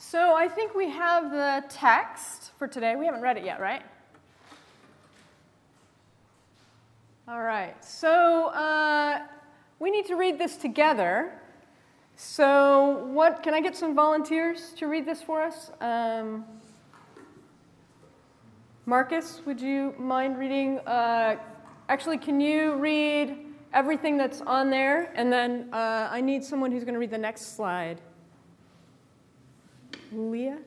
So I think we have the text for today. We haven't read it yet, right? All right. So uh, we need to read this together. So what? Can I get some volunteers to read this for us? Um, Marcus, would you mind reading? Uh, actually, can you read everything that's on there? And then uh, I need someone who's going to read the next slide. Leah?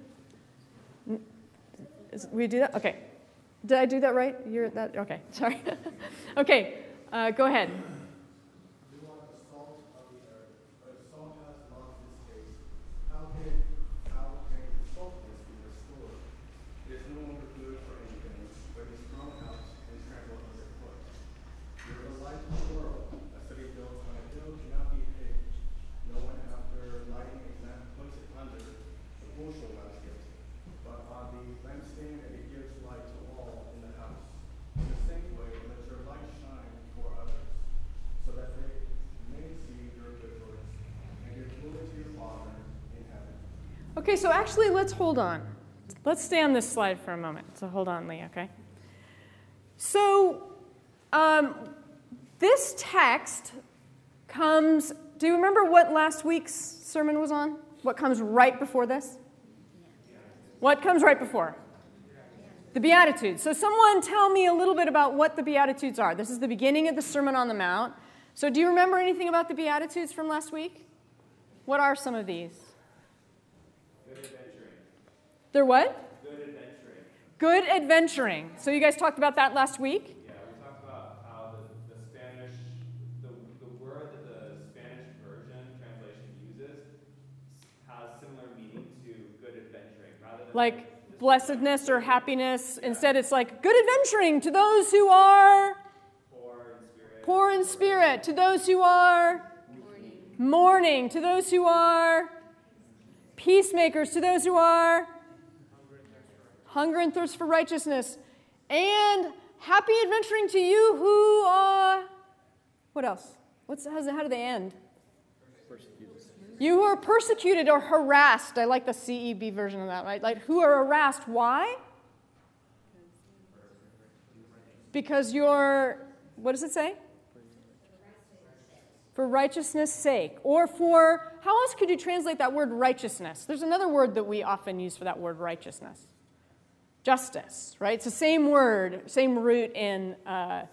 Is, we do that? Okay. Did I do that right? You're that? Okay, sorry. okay, uh, go ahead. Okay, so actually, let's hold on. Let's stay on this slide for a moment. So hold on, Lee, okay? So, um, this text comes. Do you remember what last week's sermon was on? What comes right before this? What comes right before? The Beatitudes. So, someone tell me a little bit about what the Beatitudes are. This is the beginning of the Sermon on the Mount. So, do you remember anything about the Beatitudes from last week? What are some of these? They're what? Good adventuring. Good adventuring. So you guys talked about that last week? Yeah, we talked about how the, the Spanish, the, the word that the Spanish version translation uses has similar meaning to good adventuring. Rather than Like blessedness or happiness. Instead, it's like good adventuring to those who are poor in spirit. poor in spirit, to those who are mourning, to those who are peacemakers, to those who are hunger and thirst for righteousness, and happy adventuring to you who are. What else? What's, how's, how do they end? You who are persecuted or harassed. I like the CEB version of that, right? Like, who are harassed. Why? Because you're, what does it say? For righteousness' sake. Or for, how else could you translate that word righteousness? There's another word that we often use for that word righteousness justice, right? It's the same word, same root in, uh,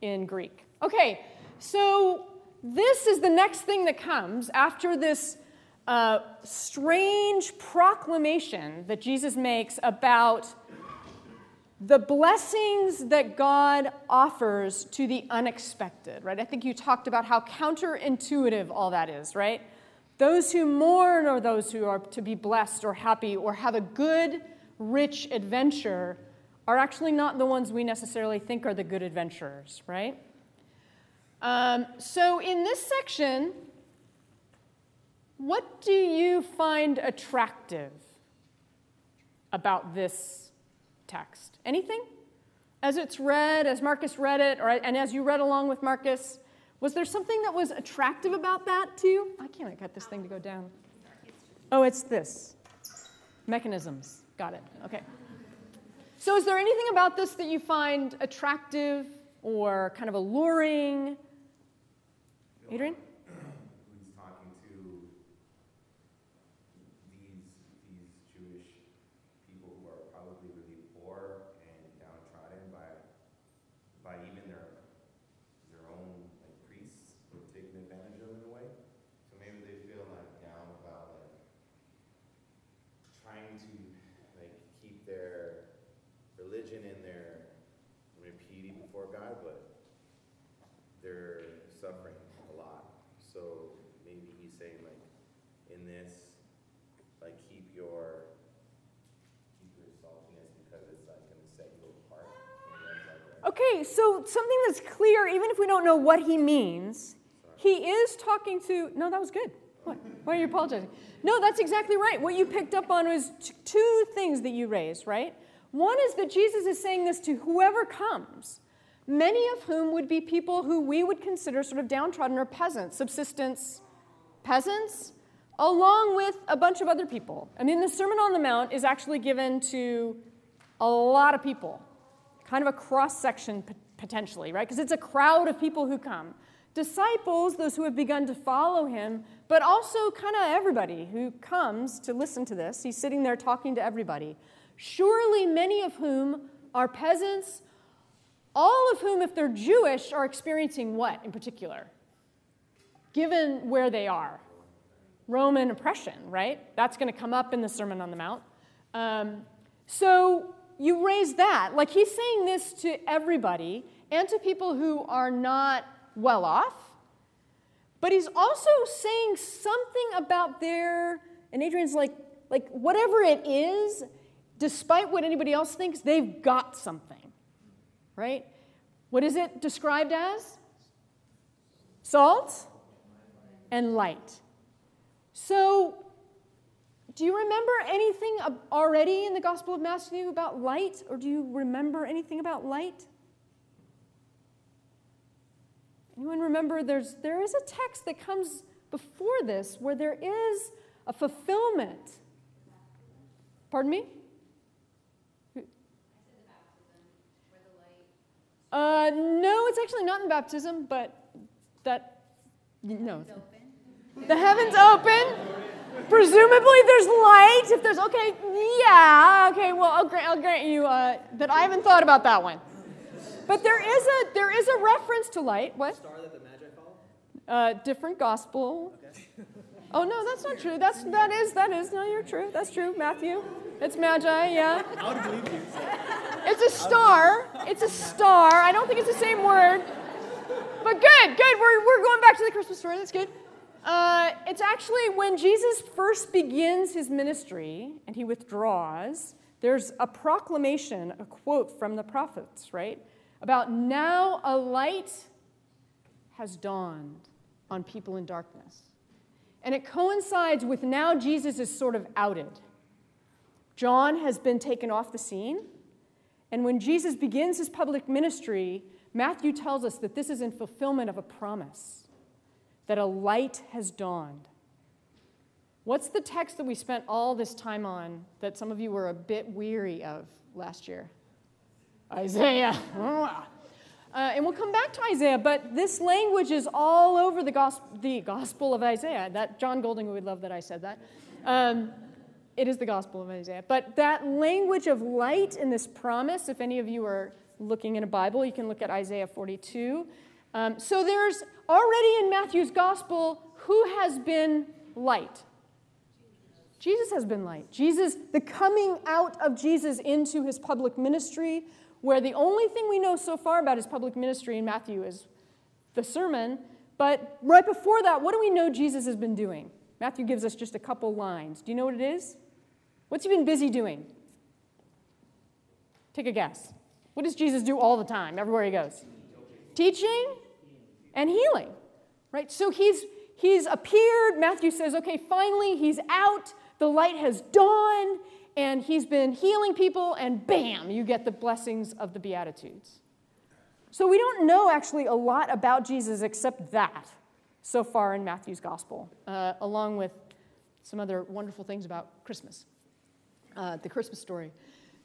in Greek. Okay, so this is the next thing that comes after this uh, strange proclamation that Jesus makes about the blessings that God offers to the unexpected, right? I think you talked about how counterintuitive all that is, right? Those who mourn are those who are to be blessed or happy or have a good rich adventure are actually not the ones we necessarily think are the good adventurers, right? Um, so, in this section, what do you find attractive about this text? Anything? As it's read, as Marcus read it, or, and as you read along with Marcus, was there something that was attractive about that to you? I can't get this thing to go down. Oh, it's this mechanisms. Got it. Okay. So, is there anything about this that you find attractive or kind of alluring? Adrian? He's talking to these these Jewish people who are probably really poor and downtrodden by by even their their own like priests who have taken advantage of them in a way. So maybe they feel like down about like trying to like keep their religion and their their piety before God, but they're suffering a lot. So maybe he's saying like in this, like keep your keep your saltiness because it's like gonna set you apart. And then, like, right? Okay, so something that's clear, even if we don't know what he means, he is talking to. No, that was good. What? Why are you apologizing? No, that's exactly right. What you picked up on was t- two things that you raised, right? One is that Jesus is saying this to whoever comes, many of whom would be people who we would consider sort of downtrodden or peasants, subsistence peasants, along with a bunch of other people. I mean, the Sermon on the Mount is actually given to a lot of people, kind of a cross section potentially, right? Because it's a crowd of people who come. Disciples, those who have begun to follow him, but also kind of everybody who comes to listen to this. He's sitting there talking to everybody. Surely many of whom are peasants, all of whom, if they're Jewish, are experiencing what in particular? Given where they are. Roman oppression, right? That's going to come up in the Sermon on the Mount. Um, so you raise that. Like he's saying this to everybody and to people who are not well off, but he's also saying something about their, and Adrian's like, like whatever it is, despite what anybody else thinks, they've got something, right? What is it described as? Salt and light. So, do you remember anything already in the Gospel of Matthew about light, or do you remember anything about light? Anyone remember there's, there is a text that comes before this where there is a fulfillment. Pardon me? Uh, no, it's actually not in baptism, but that, no. The heavens open. Presumably there's light. If there's, okay, yeah, okay, well, I'll grant, I'll grant you uh, that I haven't thought about that one. But there is a, there is a reference to light. What? Star that the Magi follow? Uh, different gospel. Oh, no, that's not true. That's, that is, that is, no, you're true. That's true, Matthew. It's Magi, yeah. I would believe you. It's a star. It's a star. I don't think it's the same word. But good, good. We're, we're going back to the Christmas story. That's good. Uh, it's actually when Jesus first begins his ministry and he withdraws, there's a proclamation, a quote from the prophets, right? About now a light has dawned on people in darkness. And it coincides with now Jesus is sort of outed. John has been taken off the scene. And when Jesus begins his public ministry, Matthew tells us that this is in fulfillment of a promise that a light has dawned. What's the text that we spent all this time on that some of you were a bit weary of last year? Isaiah. Uh, and we'll come back to Isaiah, but this language is all over the gospel, the gospel of Isaiah. That John Goldingay would love that I said that. Um, it is the gospel of Isaiah. But that language of light in this promise, if any of you are looking in a Bible, you can look at Isaiah 42. Um, so there's already in Matthew's gospel who has been light. Jesus has been light. Jesus, the coming out of Jesus into his public ministry, where the only thing we know so far about his public ministry in Matthew is the sermon. But right before that, what do we know Jesus has been doing? Matthew gives us just a couple lines. Do you know what it is? What's he been busy doing? Take a guess. What does Jesus do all the time, everywhere he goes? Teaching and healing, right? So he's, he's appeared. Matthew says, okay, finally he's out. The light has dawned, and he's been healing people, and bam, you get the blessings of the Beatitudes. So we don't know actually a lot about Jesus except that so far in Matthew's gospel, uh, along with some other wonderful things about Christmas, uh, the Christmas story.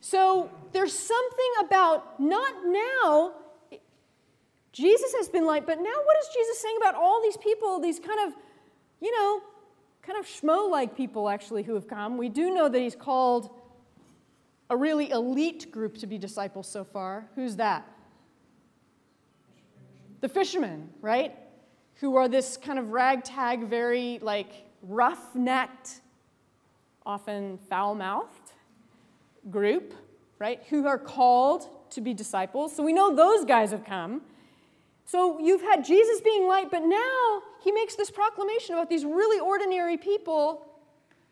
So there's something about not now Jesus has been like, but now what is Jesus saying about all these people, these kind of, you know, kind of schmo like people actually who have come? We do know that he's called a really elite group to be disciples so far. Who's that? The fishermen, right? Who are this kind of ragtag, very like rough necked, often foul mouthed group, right? Who are called to be disciples. So we know those guys have come. So you've had Jesus being light, but now he makes this proclamation about these really ordinary people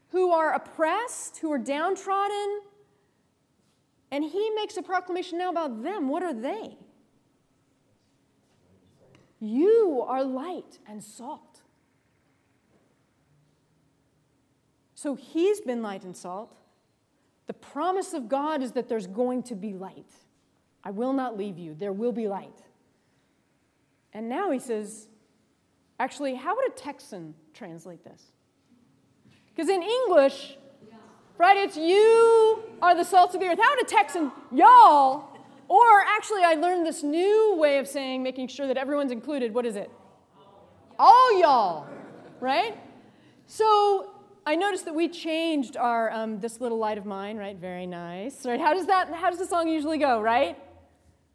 who are oppressed, who are downtrodden. And he makes a proclamation now about them. What are they? You are light and salt. So he's been light and salt. The promise of God is that there's going to be light. I will not leave you, there will be light. And now he says, actually, how would a Texan translate this? Because in English, right, it's you are the salt of the earth. How would a Texan, y'all? Or actually, I learned this new way of saying, making sure that everyone's included. What is it? All y'all, right? So I noticed that we changed our um, this little light of mine, right? Very nice, right? How does that? How does the song usually go, right?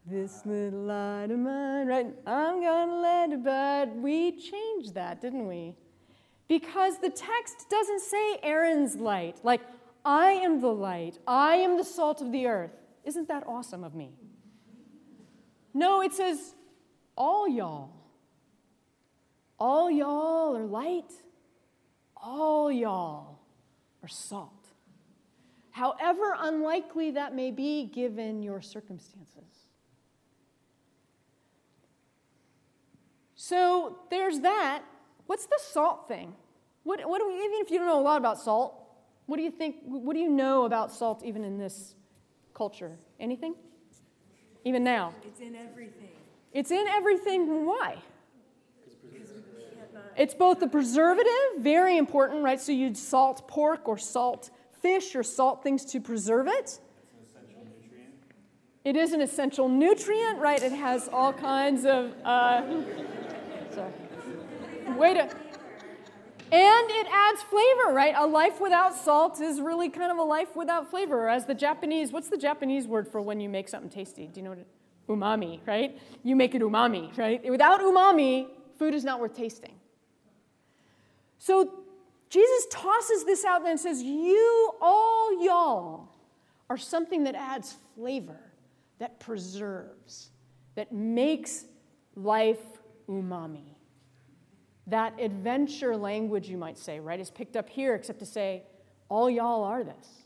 This little light of mine, right? I'm gonna let it, but we changed that, didn't we? Because the text doesn't say Aaron's light, like I am the light, I am the salt of the earth. Isn't that awesome of me? No, it says all y'all. All y'all are light all y'all are salt. However unlikely that may be given your circumstances. So there's that. What's the salt thing? What, what do we, even if you don't know a lot about salt, what do you think, what do you know about salt even in this culture? Anything? Even now? It's in everything. It's in everything. Why? It's both a preservative, very important, right? So you'd salt pork or salt fish or salt things to preserve it. It is an essential nutrient, right? It has all kinds of. Uh. Wait a. And it adds flavor, right? A life without salt is really kind of a life without flavor. As the Japanese, what's the Japanese word for when you make something tasty? Do you know what it? Umami, right? You make it umami, right? Without umami, food is not worth tasting. So Jesus tosses this out and says, You, all y'all, are something that adds flavor, that preserves, that makes life umami. That adventure language, you might say, right, is picked up here, except to say, All y'all are this.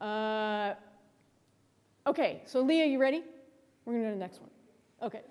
Uh, okay, so Leah, you ready? We're going to go to the next one. Okay.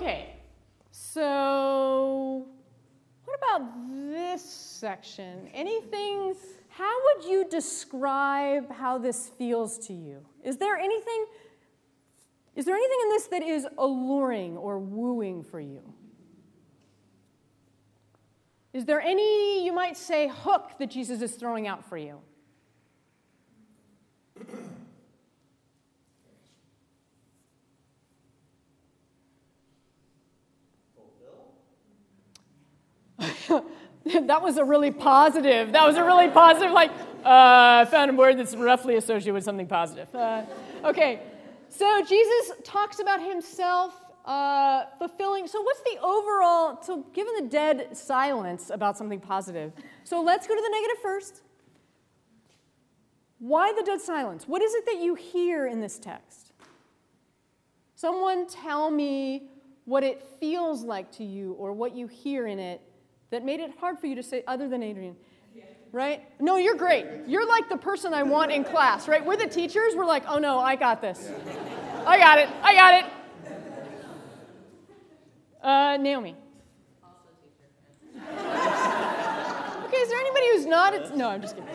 Okay, so what about this section? Anything, how would you describe how this feels to you? Is there anything, is there anything in this that is alluring or wooing for you? Is there any, you might say, hook that Jesus is throwing out for you? that was a really positive. That was a really positive, like, uh, I found a word that's roughly associated with something positive. Uh, okay, so Jesus talks about himself uh, fulfilling. So, what's the overall, so given the dead silence about something positive? So, let's go to the negative first. Why the dead silence? What is it that you hear in this text? Someone tell me what it feels like to you or what you hear in it that made it hard for you to say, other than Adrian? Right? No, you're great. You're like the person I want in class, right? We're the teachers. We're like, oh no, I got this. I got it. I got it. Uh, Naomi. okay, is there anybody who's not? No, I'm just kidding.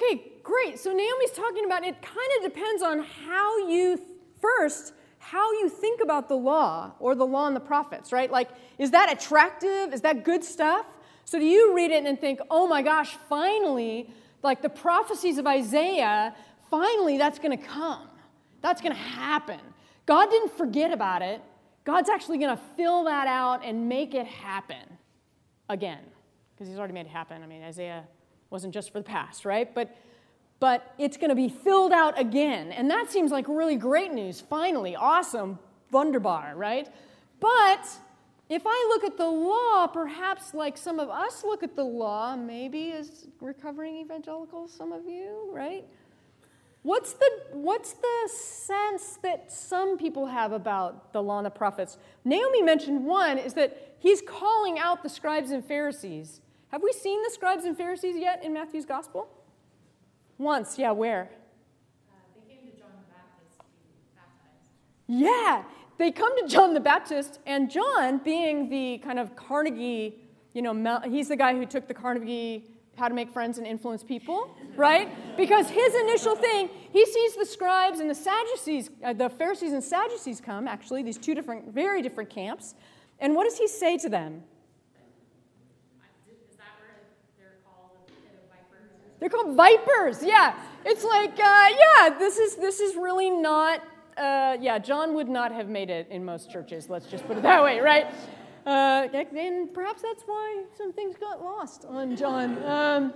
Okay, great. So Naomi's talking about it kind of depends on how you, first, how you think about the law or the law and the prophets, right? Like, is that attractive? Is that good stuff? So do you read it and think, oh my gosh, finally, like the prophecies of Isaiah, finally that's going to come. That's going to happen. God didn't forget about it. God's actually going to fill that out and make it happen again because he's already made it happen. I mean, Isaiah wasn't just for the past, right? But but it's going to be filled out again. And that seems like really great news. Finally, awesome, wunderbar, right? But if I look at the law, perhaps like some of us look at the law, maybe as recovering evangelicals, some of you, right? What's the, what's the sense that some people have about the law and the prophets? Naomi mentioned one is that he's calling out the scribes and Pharisees. Have we seen the scribes and Pharisees yet in Matthew's gospel? Once, yeah, where? Uh, they came to John the Baptist to be baptized. Yeah, they come to John the Baptist, and John, being the kind of Carnegie, you know, he's the guy who took the Carnegie how to make friends and influence people, right? Because his initial thing, he sees the scribes and the Sadducees, uh, the Pharisees and Sadducees come, actually, these two different, very different camps. And what does he say to them? They're called vipers. Yeah, it's like uh, yeah, this is this is really not. Uh, yeah, John would not have made it in most churches. Let's just put it that way, right? Uh, and perhaps that's why some things got lost on John. Um,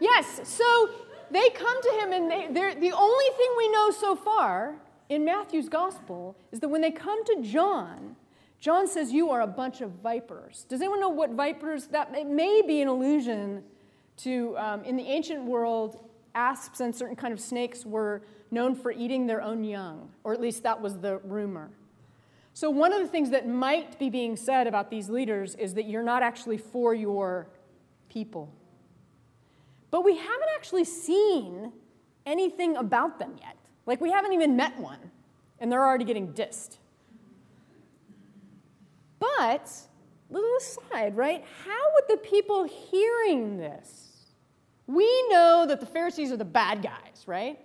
yes, so they come to him, and they, they're, the only thing we know so far in Matthew's gospel is that when they come to John, John says, You are a bunch of vipers. Does anyone know what vipers that it may be an allusion to, um, in the ancient world, asps and certain kind of snakes were known for eating their own young, or at least that was the rumor. So, one of the things that might be being said about these leaders is that you're not actually for your people. But we haven't actually seen anything about them yet. Like, we haven't even met one, and they're already getting dissed. But, little aside, right? How would the people hearing this we know that the Pharisees are the bad guys, right?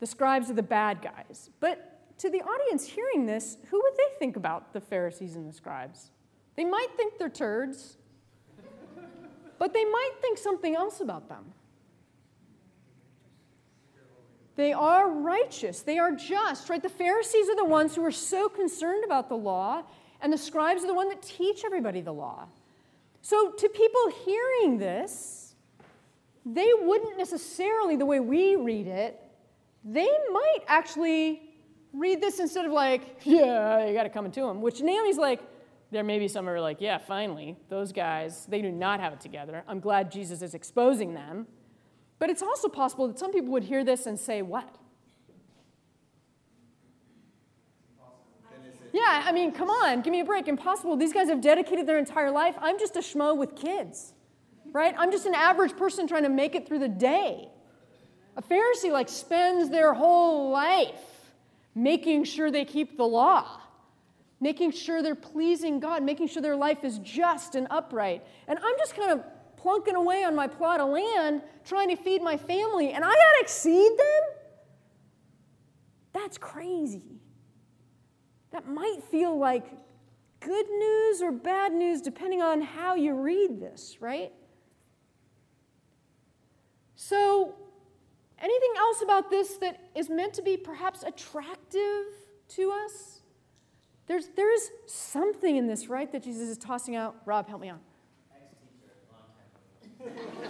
The scribes are the bad guys. But to the audience hearing this, who would they think about the Pharisees and the scribes? They might think they're turds, but they might think something else about them. They are righteous. They are just, right? The Pharisees are the ones who are so concerned about the law, and the scribes are the ones that teach everybody the law. So, to people hearing this, they wouldn't necessarily, the way we read it, they might actually read this instead of like, yeah, you got to come to them, which Naomi's like, there may be some who are like, yeah, finally, those guys, they do not have it together. I'm glad Jesus is exposing them. But it's also possible that some people would hear this and say, what? Yeah, I mean, come on, give me a break. Impossible. These guys have dedicated their entire life. I'm just a schmo with kids, right? I'm just an average person trying to make it through the day. A Pharisee, like, spends their whole life making sure they keep the law, making sure they're pleasing God, making sure their life is just and upright. And I'm just kind of plunking away on my plot of land trying to feed my family, and I gotta exceed them? That's crazy that might feel like good news or bad news depending on how you read this, right? So, anything else about this that is meant to be perhaps attractive to us? There's, there is something in this, right, that Jesus is tossing out. Rob, help me out.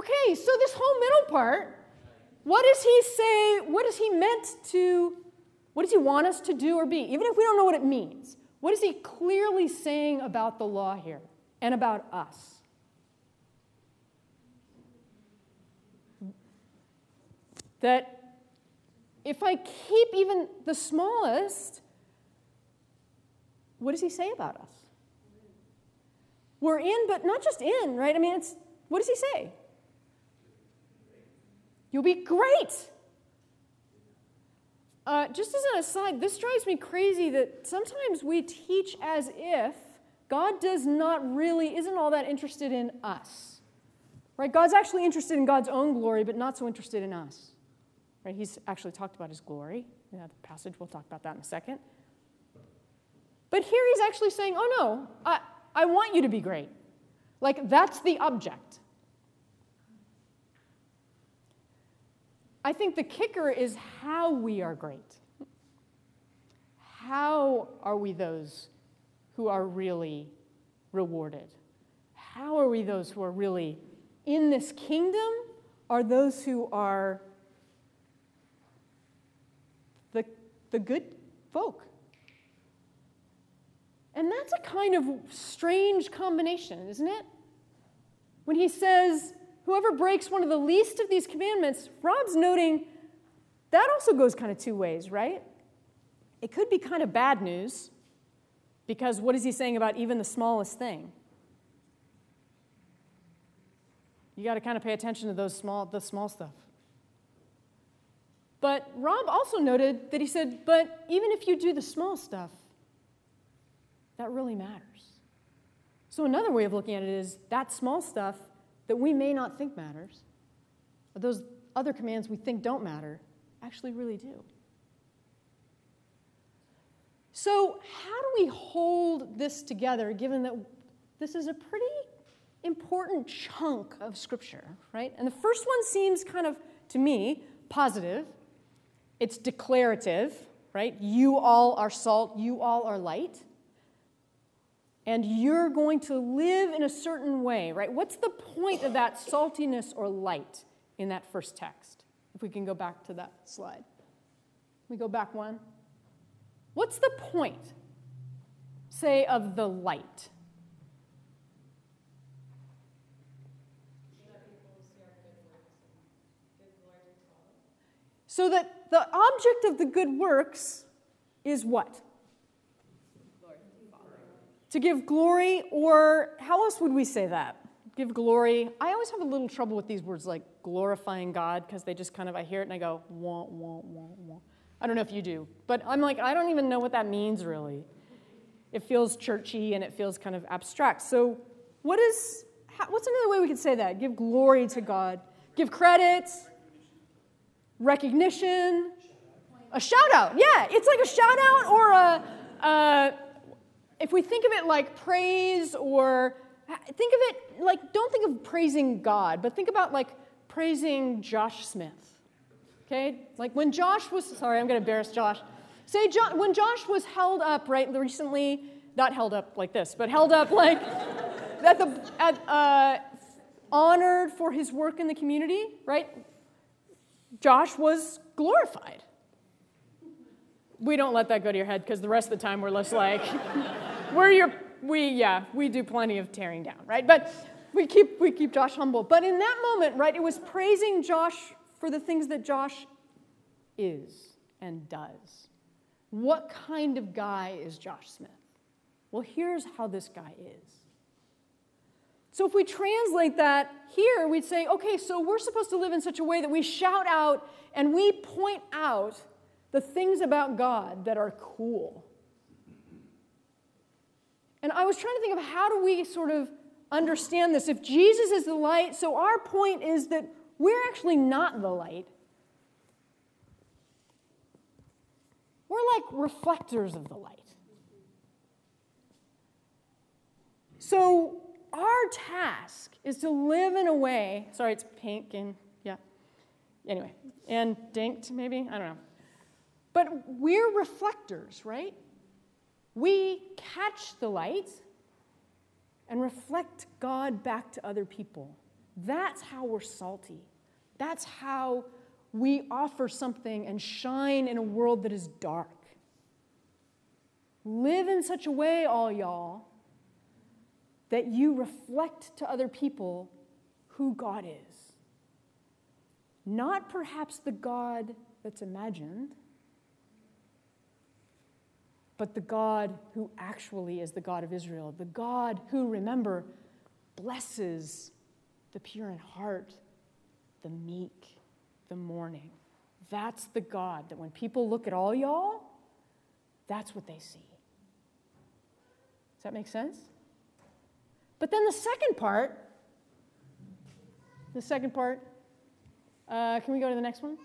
Okay, so this whole middle part, what does he say? What does he meant to, what does he want us to do or be? Even if we don't know what it means, what is he clearly saying about the law here and about us? That if I keep even the smallest, what does he say about us? We're in, but not just in, right? I mean, it's what does he say? You'll be great. Uh, just as an aside, this drives me crazy that sometimes we teach as if God does not really, isn't all that interested in us. Right? God's actually interested in God's own glory, but not so interested in us. Right? He's actually talked about his glory. Yeah, the passage, we'll talk about that in a second. But here he's actually saying, oh no, I, I want you to be great. Like, that's the object. I think the kicker is how we are great. How are we those who are really rewarded? How are we those who are really in this kingdom? Are those who are the, the good folk? And that's a kind of strange combination, isn't it? When he says, Whoever breaks one of the least of these commandments, Rob's noting that also goes kind of two ways, right? It could be kind of bad news because what is he saying about even the smallest thing? You got to kind of pay attention to those small, the small stuff. But Rob also noted that he said, but even if you do the small stuff, that really matters. So another way of looking at it is that small stuff that we may not think matters, but those other commands we think don't matter actually really do. So, how do we hold this together given that this is a pretty important chunk of Scripture, right? And the first one seems kind of, to me, positive. It's declarative, right? You all are salt, you all are light and you're going to live in a certain way, right? What's the point of that saltiness or light in that first text? If we can go back to that slide. We go back one. What's the point, say, of the light? So that the object of the good works is what? To give glory, or how else would we say that? Give glory. I always have a little trouble with these words like glorifying God because they just kind of, I hear it and I go, wah, wah, wah, wah. I don't know if you do, but I'm like, I don't even know what that means really. It feels churchy and it feels kind of abstract. So, what is, what's another way we could say that? Give glory to God, give credit, recognition, a shout out. Yeah, it's like a shout out or a, a if we think of it like praise or think of it like, don't think of praising God, but think about like praising Josh Smith. Okay? Like when Josh was, sorry, I'm going to embarrass Josh. Say, jo- when Josh was held up, right, recently, not held up like this, but held up like at the, at, uh, honored for his work in the community, right? Josh was glorified. We don't let that go to your head because the rest of the time we're less like, we're your, we, yeah, we do plenty of tearing down, right? But we keep, we keep Josh humble. But in that moment, right, it was praising Josh for the things that Josh is and does. What kind of guy is Josh Smith? Well, here's how this guy is. So, if we translate that here, we'd say, okay, so we're supposed to live in such a way that we shout out and we point out the things about God that are cool and I was trying to think of how do we sort of understand this? If Jesus is the light, so our point is that we're actually not the light. We're like reflectors of the light. So our task is to live in a way, sorry, it's pink and yeah. Anyway, and dinked maybe, I don't know. But we're reflectors, right? We catch the light and reflect God back to other people. That's how we're salty. That's how we offer something and shine in a world that is dark. Live in such a way, all y'all, that you reflect to other people who God is. Not perhaps the God that's imagined, but the God who actually is the God of Israel, the God who, remember, blesses the pure in heart, the meek, the mourning. That's the God that when people look at all y'all, that's what they see. Does that make sense? But then the second part, the second part, uh, can we go to the next one?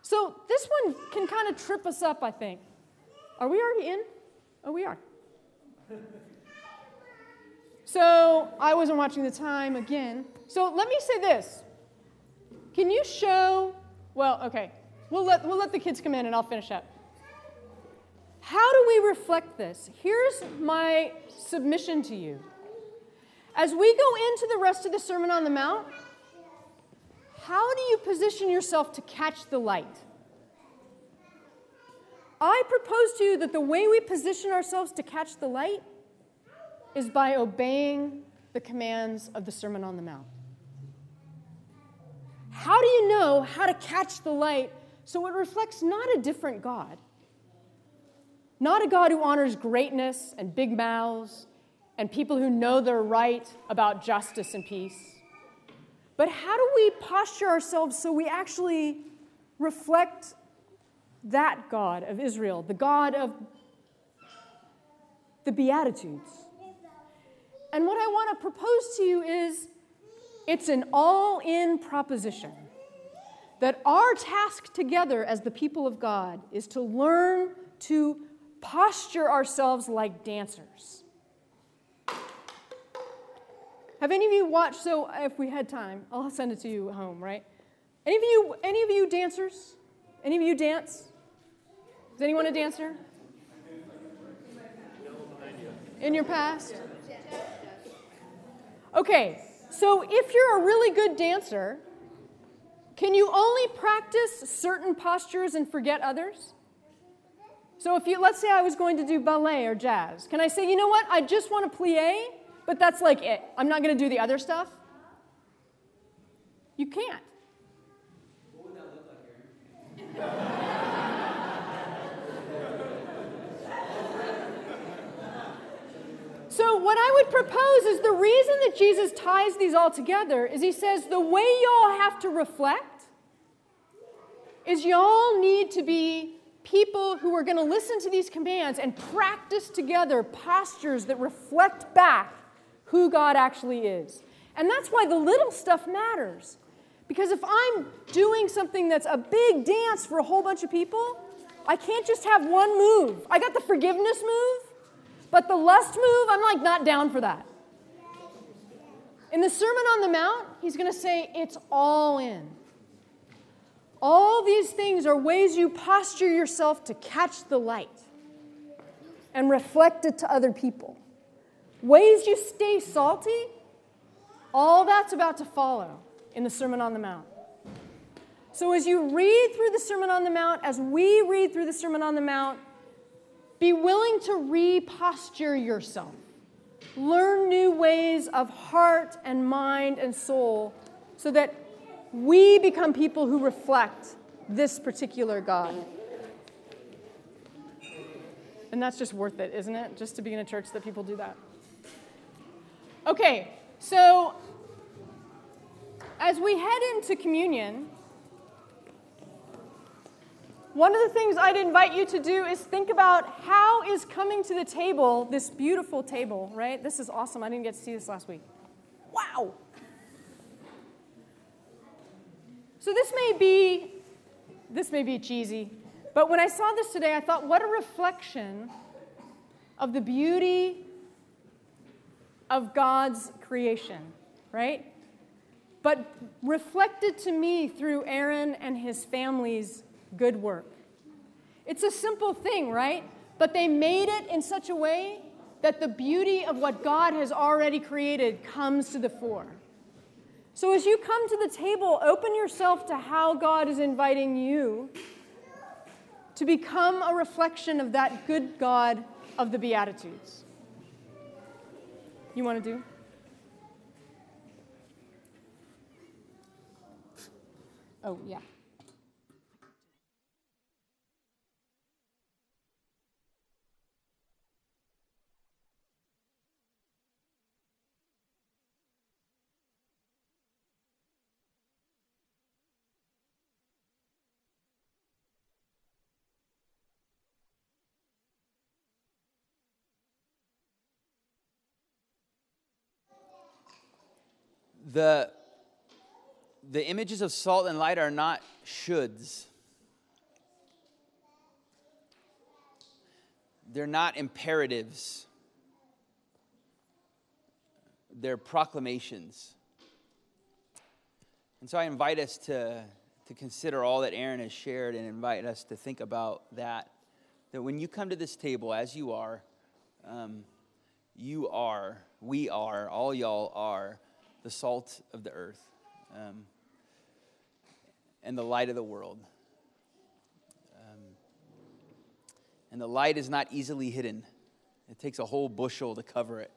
So this one can kind of trip us up, I think. Are we already in? Oh, we are. So I wasn't watching the time again. So let me say this. Can you show, well, okay, we'll let, we'll let the kids come in and I'll finish up. How do we reflect this? Here's my submission to you. As we go into the rest of the Sermon on the Mount, how do you position yourself to catch the light? I propose to you that the way we position ourselves to catch the light is by obeying the commands of the Sermon on the Mount. How do you know how to catch the light so it reflects not a different God? Not a God who honors greatness and big mouths and people who know they're right about justice and peace. But how do we posture ourselves so we actually reflect that God of Israel, the God of the Beatitudes? And what I want to propose to you is it's an all in proposition that our task together as the people of God is to learn to posture ourselves like dancers. Have any of you watched? So, if we had time, I'll send it to you home, right? Any of you, any of you dancers? Any of you dance? Is anyone a dancer? In your past? Okay, so if you're a really good dancer, can you only practice certain postures and forget others? So if you let's say I was going to do ballet or jazz, can I say, you know what? I just want to plie, but that's like it. I'm not going to do the other stuff? You can't. What would that look like, Aaron? So, what I would propose is the reason that Jesus ties these all together is he says the way y'all have to reflect is y'all need to be people who are going to listen to these commands and practice together postures that reflect back who God actually is. And that's why the little stuff matters. Because if I'm doing something that's a big dance for a whole bunch of people, I can't just have one move. I got the forgiveness move, but the lust move, I'm like not down for that. In the Sermon on the Mount, he's going to say it's all in. All these things are ways you posture yourself to catch the light and reflect it to other people. Ways you stay salty, all that's about to follow in the Sermon on the Mount. So, as you read through the Sermon on the Mount, as we read through the Sermon on the Mount, be willing to reposture yourself. Learn new ways of heart and mind and soul so that we become people who reflect this particular God. And that's just worth it, isn't it? Just to be in a church that people do that. Okay, so as we head into communion, one of the things I'd invite you to do is think about how is coming to the table, this beautiful table, right? This is awesome. I didn't get to see this last week. Wow. So this may be this may be cheesy, but when I saw this today, I thought what a reflection of the beauty of God's creation, right? But reflected to me through Aaron and his family's good work. It's a simple thing, right? But they made it in such a way that the beauty of what God has already created comes to the fore. So as you come to the table, open yourself to how God is inviting you to become a reflection of that good God of the Beatitudes. You want to do? Oh, yeah. The, the images of salt and light are not shoulds. They're not imperatives. They're proclamations. And so I invite us to, to consider all that Aaron has shared and invite us to think about that. That when you come to this table as you are, um, you are, we are, all y'all are the salt of the earth um, and the light of the world. Um, and the light is not easily hidden, it takes a whole bushel to cover it.